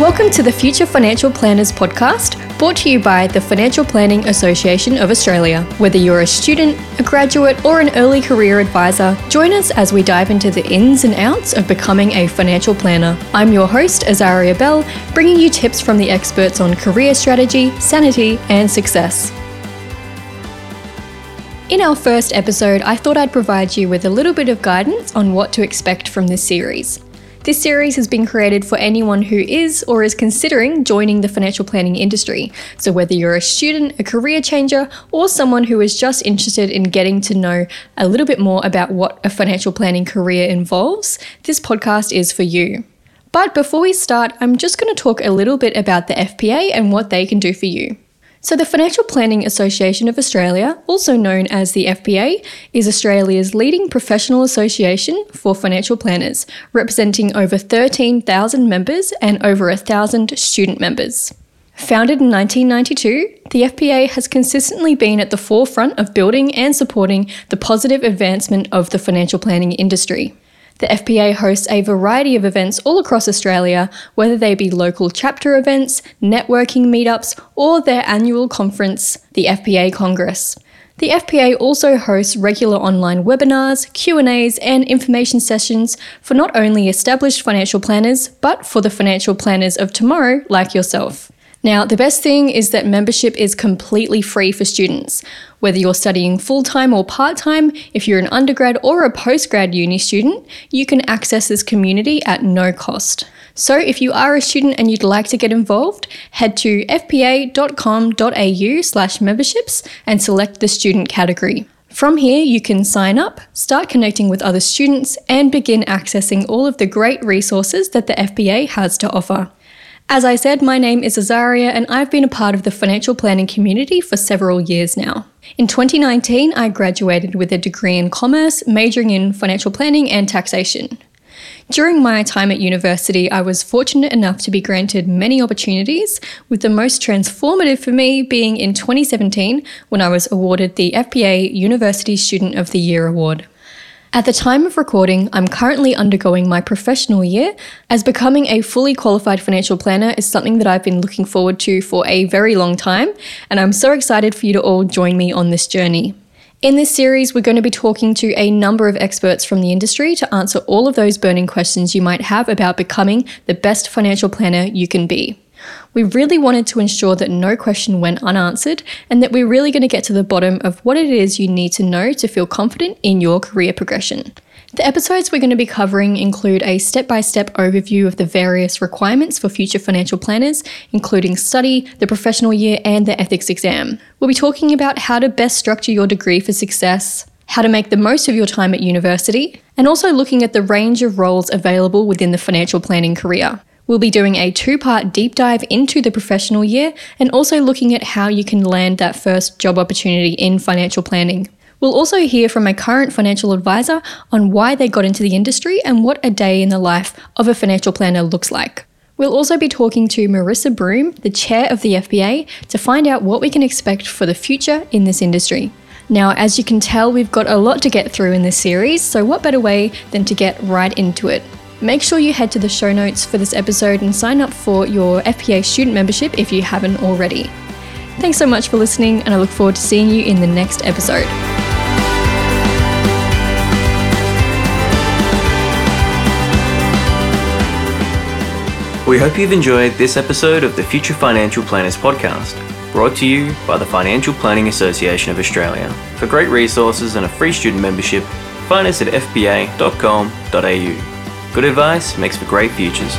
Welcome to the Future Financial Planners podcast, brought to you by the Financial Planning Association of Australia. Whether you're a student, a graduate, or an early career advisor, join us as we dive into the ins and outs of becoming a financial planner. I'm your host, Azaria Bell, bringing you tips from the experts on career strategy, sanity, and success. In our first episode, I thought I'd provide you with a little bit of guidance on what to expect from this series. This series has been created for anyone who is or is considering joining the financial planning industry. So, whether you're a student, a career changer, or someone who is just interested in getting to know a little bit more about what a financial planning career involves, this podcast is for you. But before we start, I'm just going to talk a little bit about the FPA and what they can do for you. So, the Financial Planning Association of Australia, also known as the FPA, is Australia's leading professional association for financial planners, representing over 13,000 members and over 1,000 student members. Founded in 1992, the FPA has consistently been at the forefront of building and supporting the positive advancement of the financial planning industry. The FPA hosts a variety of events all across Australia, whether they be local chapter events, networking meetups, or their annual conference, the FPA Congress. The FPA also hosts regular online webinars, Q&As, and information sessions for not only established financial planners, but for the financial planners of tomorrow like yourself. Now, the best thing is that membership is completely free for students. Whether you're studying full time or part time, if you're an undergrad or a postgrad uni student, you can access this community at no cost. So, if you are a student and you'd like to get involved, head to fpa.com.au slash memberships and select the student category. From here, you can sign up, start connecting with other students, and begin accessing all of the great resources that the FPA has to offer. As I said, my name is Azaria and I've been a part of the financial planning community for several years now. In 2019, I graduated with a degree in commerce, majoring in financial planning and taxation. During my time at university, I was fortunate enough to be granted many opportunities, with the most transformative for me being in 2017 when I was awarded the FPA University Student of the Year award. At the time of recording, I'm currently undergoing my professional year, as becoming a fully qualified financial planner is something that I've been looking forward to for a very long time, and I'm so excited for you to all join me on this journey. In this series, we're going to be talking to a number of experts from the industry to answer all of those burning questions you might have about becoming the best financial planner you can be. We really wanted to ensure that no question went unanswered and that we're really going to get to the bottom of what it is you need to know to feel confident in your career progression. The episodes we're going to be covering include a step by step overview of the various requirements for future financial planners, including study, the professional year, and the ethics exam. We'll be talking about how to best structure your degree for success, how to make the most of your time at university, and also looking at the range of roles available within the financial planning career. We'll be doing a two part deep dive into the professional year and also looking at how you can land that first job opportunity in financial planning. We'll also hear from a current financial advisor on why they got into the industry and what a day in the life of a financial planner looks like. We'll also be talking to Marisa Broome, the chair of the FPA, to find out what we can expect for the future in this industry. Now, as you can tell, we've got a lot to get through in this series, so what better way than to get right into it? Make sure you head to the show notes for this episode and sign up for your FPA student membership if you haven't already. Thanks so much for listening, and I look forward to seeing you in the next episode. We hope you've enjoyed this episode of the Future Financial Planners podcast, brought to you by the Financial Planning Association of Australia. For great resources and a free student membership, find us at fpa.com.au. Good advice makes for great futures.